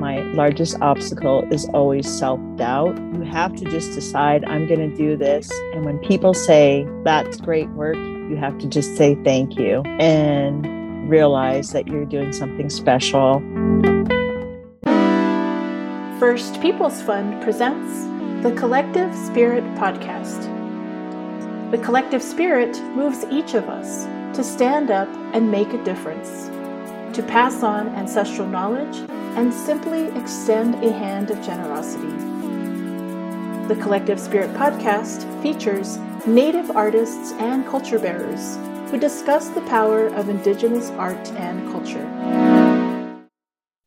my largest obstacle is always self doubt. You have to just decide, I'm going to do this. And when people say, that's great work, you have to just say thank you and realize that you're doing something special. First People's Fund presents the Collective Spirit Podcast. The collective spirit moves each of us to stand up and make a difference, to pass on ancestral knowledge, and simply extend a hand of generosity. The Collective Spirit podcast features Native artists and culture bearers who discuss the power of Indigenous art and culture.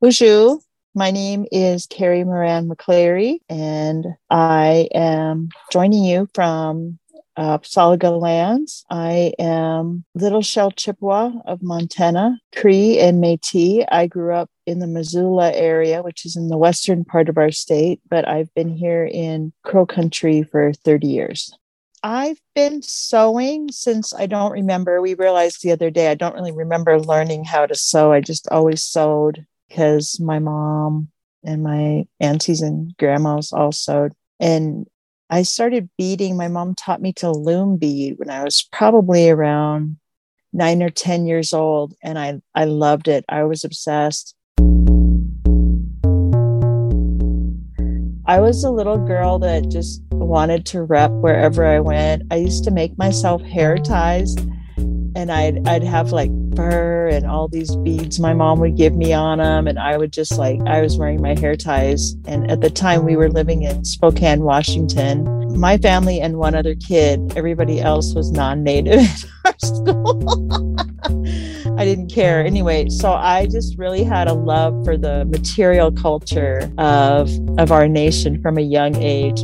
Bonjour. My name is Carrie Moran McCleary, and I am joining you from uh, Salaga lands. I am Little Shell Chippewa of Montana, Cree and Métis. I grew up in the Missoula area, which is in the western part of our state, but I've been here in Crow Country for 30 years. I've been sewing since I don't remember. We realized the other day I don't really remember learning how to sew. I just always sewed because my mom and my aunties and grandmas all sewed. And I started beading. My mom taught me to loom bead when I was probably around nine or 10 years old. And I, I loved it. I was obsessed. I was a little girl that just wanted to rep wherever I went. I used to make myself hair ties and I'd I'd have like fur and all these beads my mom would give me on them and I would just like I was wearing my hair ties and at the time we were living in Spokane, Washington. My family and one other kid, everybody else was non-native in our school. I didn't care anyway. So I just really had a love for the material culture of of our nation from a young age.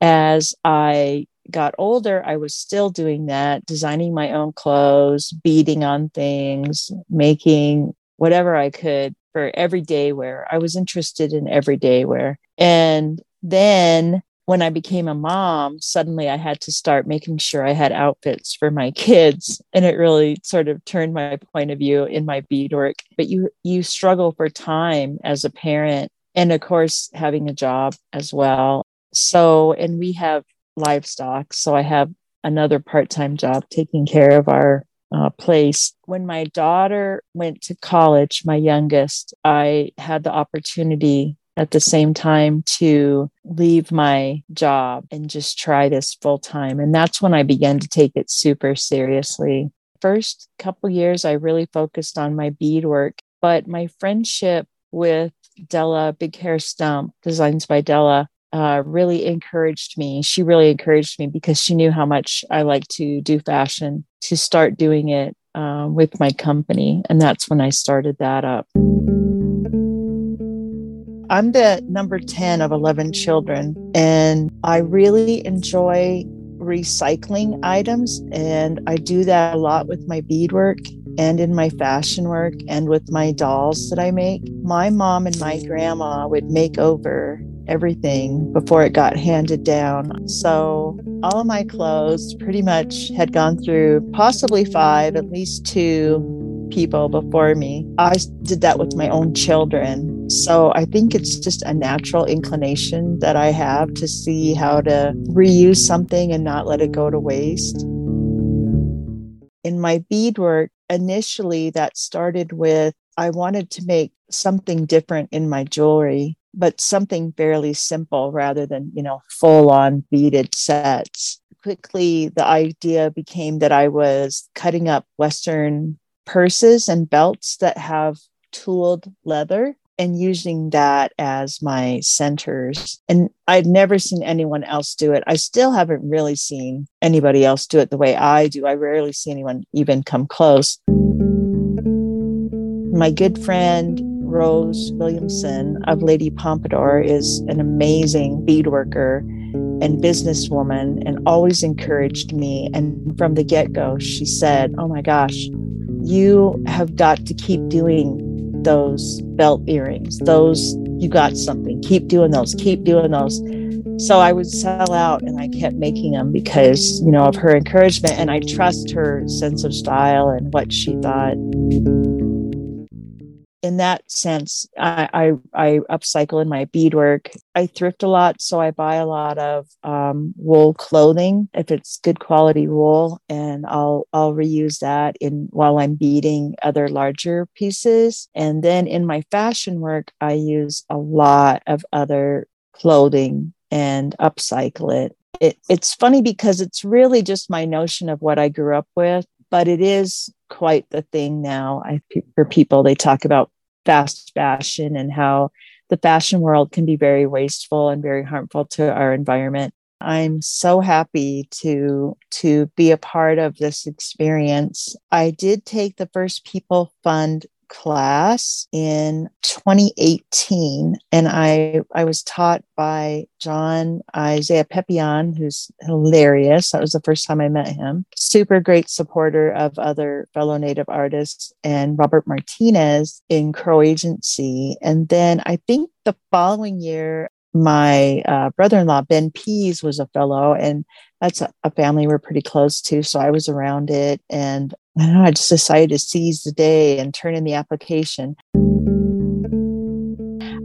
As I got older, I was still doing that, designing my own clothes, beading on things, making whatever I could for everyday wear. I was interested in everyday wear. And then when I became a mom, suddenly I had to start making sure I had outfits for my kids. And it really sort of turned my point of view in my beadwork. But you you struggle for time as a parent and of course having a job as well. So and we have livestock. So I have another part time job taking care of our uh, place. When my daughter went to college, my youngest, I had the opportunity at the same time to leave my job and just try this full time. And that's when I began to take it super seriously. First couple years, I really focused on my beadwork, but my friendship with Della Big Hair Stump, Designs by Della, uh, really encouraged me. She really encouraged me because she knew how much I like to do fashion to start doing it uh, with my company. And that's when I started that up. I'm the number 10 of 11 children, and I really enjoy recycling items. And I do that a lot with my beadwork and in my fashion work and with my dolls that I make. My mom and my grandma would make over everything before it got handed down. So all of my clothes pretty much had gone through possibly five, at least two people before me. I did that with my own children. So I think it's just a natural inclination that I have to see how to reuse something and not let it go to waste. In my beadwork, initially that started with I wanted to make something different in my jewelry but something fairly simple rather than, you know, full on beaded sets. Quickly, the idea became that I was cutting up Western purses and belts that have tooled leather and using that as my centers. And I've never seen anyone else do it. I still haven't really seen anybody else do it the way I do. I rarely see anyone even come close. My good friend Rose Williamson of Lady Pompadour is an amazing beadworker and businesswoman and always encouraged me. And from the get go, she said, Oh my gosh, you have got to keep doing those belt earrings. Those, you got something. Keep doing those. Keep doing those. So I would sell out and I kept making them because, you know, of her encouragement. And I trust her sense of style and what she thought. In that sense, I, I, I upcycle in my beadwork. I thrift a lot, so I buy a lot of um, wool clothing if it's good quality wool, and I'll I'll reuse that in while I'm beading other larger pieces. And then in my fashion work, I use a lot of other clothing and upcycle it. it. It's funny because it's really just my notion of what I grew up with, but it is quite the thing now. I, for people, they talk about fast fashion and how the fashion world can be very wasteful and very harmful to our environment. I'm so happy to to be a part of this experience. I did take the first People Fund class in 2018 and I I was taught by John Isaiah Pepion who's hilarious. That was the first time I met him. Super great supporter of other fellow native artists and Robert Martinez in Crow Agency. And then I think the following year my uh, brother-in-law ben pease was a fellow and that's a, a, family we're pretty close to so i was around it and I don't know, I just decided to seize the day and turn in the application.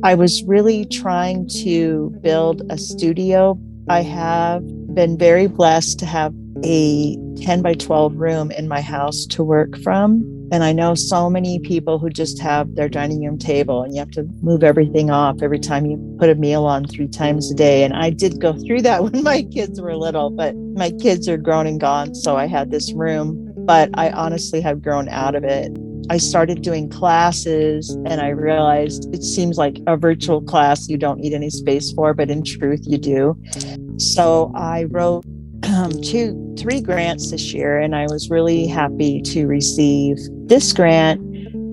I was really trying to build a studio. I have been very blessed to have a 10 by 12 room in my house to work from. And I know so many people who just have their dining room table and you have to move everything off every time you put a meal on three times a day. And I did go through that when my kids were little, but my kids are grown and gone. So I had this room but I honestly have grown out of it. I started doing classes and I realized it seems like a virtual class you don't need any space for, but in truth, you do. So I wrote um, two, three grants this year, and I was really happy to receive this grant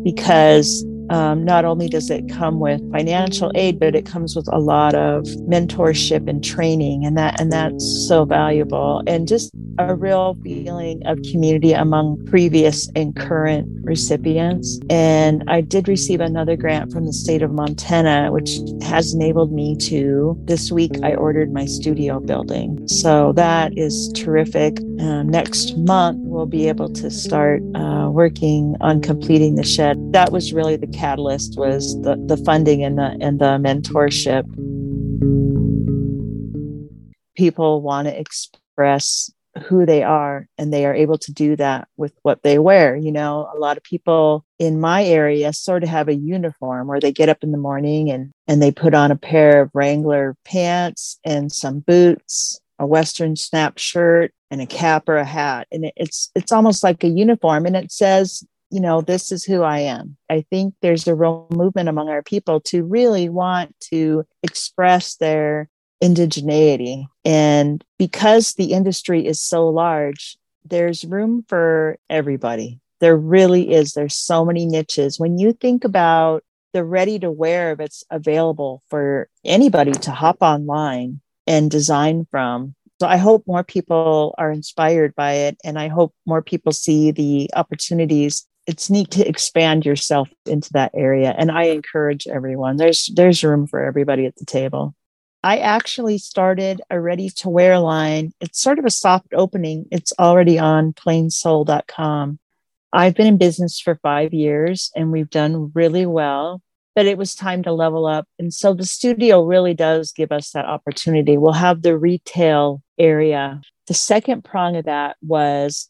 because um, not only does it come with financial aid, but it comes with a lot of mentorship and training, and that and that's so valuable. And just a real feeling of community among previous and current recipients. And I did receive another grant from the state of Montana, which has enabled me to. This week, I ordered my studio building, so that is terrific. Uh, next month, we'll be able to start uh, working on completing the shed. That was really the catalyst was the, the funding and the and the mentorship. People want to express who they are and they are able to do that with what they wear you know a lot of people in my area sort of have a uniform where they get up in the morning and and they put on a pair of wrangler pants and some boots a western snap shirt and a cap or a hat and it's it's almost like a uniform and it says you know, this is who I am. I think there's a real movement among our people to really want to express their indigeneity. And because the industry is so large, there's room for everybody. There really is. There's so many niches. When you think about the ready to wear that's available for anybody to hop online and design from, so I hope more people are inspired by it. And I hope more people see the opportunities it's neat to expand yourself into that area and i encourage everyone there's there's room for everybody at the table i actually started a ready to wear line. It's sort of a soft opening. It's already on plainsoul.com i've been in business for five years and we've done really well but it was time to level up. And so the studio really does give us that opportunity. We'll have the retail area. The second prong of that was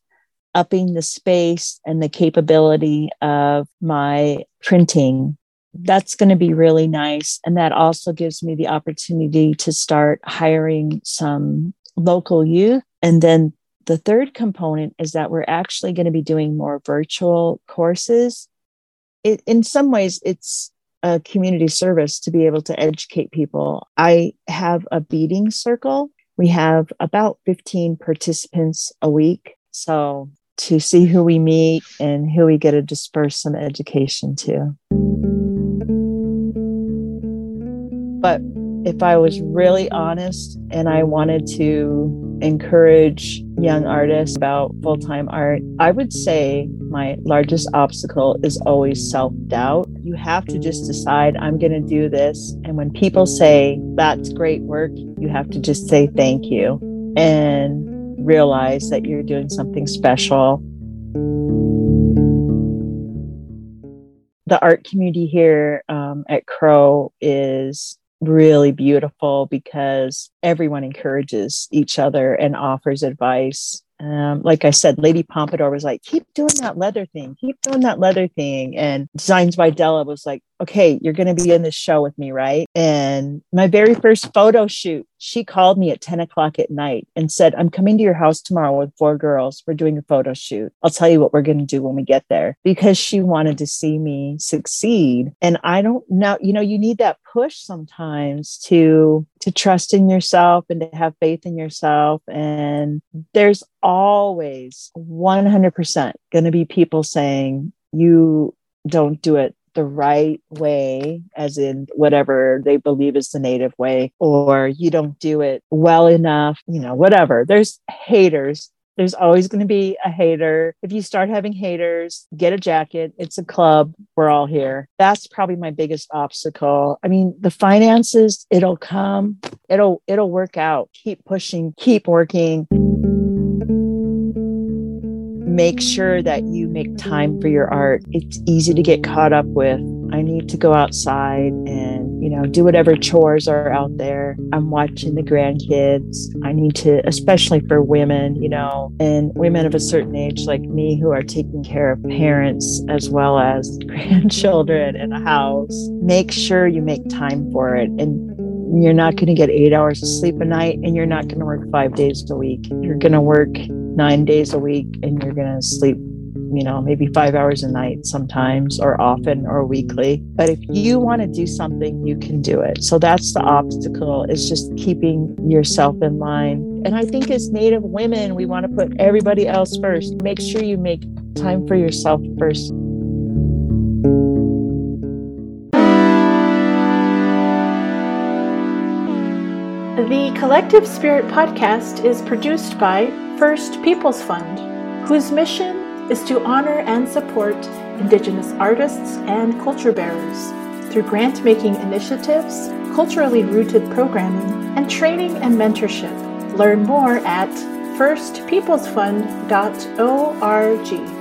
upping the space and the capability of my printing. That's going to be really nice. And that also gives me the opportunity to start hiring some local youth. And then the third component is that we're actually going to be doing more virtual courses. It, in some ways, it's a community service to be able to educate people. I have a beading circle. We have about 15 participants a week. So to see who we meet and who we get to disperse some education to. But if I was really honest and I wanted to encourage young artists about full time art, I would say my largest obstacle is always self doubt. You have to just decide, I'm going to do this. And when people say, that's great work, you have to just say thank you. And realize that you're doing something special. the art community here um, at Crow is really beautiful because everyone encourages each other and offers advice um, like I said, Lady Pompadour was like, keep doing that leather thing, keep doing that leather thing. And Designs by Della was like, okay, you're going to be in this show with me, right? And my very first photo shoot, she called me at 10 o'clock at night and said, I'm coming to your house tomorrow with four girls. We're doing a photo shoot. I'll tell you what we're going to do when we get there because she wanted to see me succeed. And I don't know, you know, you need that push sometimes to to trust in yourself and to have faith in yourself and there's always 100% going to be people saying you don't do it the right way, as in whatever they believe is the native way, or you don't do it well enough, you know, whatever. There's haters. There's always going to be a hater. If you start having haters, get a jacket. It's a club. We're all here. That's probably my biggest obstacle. I mean, the finances, it'll come. It'll it'll work out. Keep pushing, keep working make sure that you make time for your art. It's easy to get caught up with. I need to go outside and, you know, do whatever chores are out there. I'm watching the grandkids. I need to, especially for women, you know, and women of a certain age like me who are taking care of parents as well as grandchildren in a house. Make sure you make time for it. And you're not going to get eight hours of sleep a night and you're not going to work five days a week. You're going to work nine days a week and you're going to sleep, you know, maybe five hours a night sometimes or often or weekly. But if you want to do something, you can do it. So that's the obstacle is just keeping yourself in line. And I think as Native women, we want to put everybody else first. Make sure you make time for yourself first. Collective Spirit podcast is produced by First Peoples Fund, whose mission is to honor and support Indigenous artists and culture bearers through grant making initiatives, culturally rooted programming, and training and mentorship. Learn more at firstpeoplesfund.org.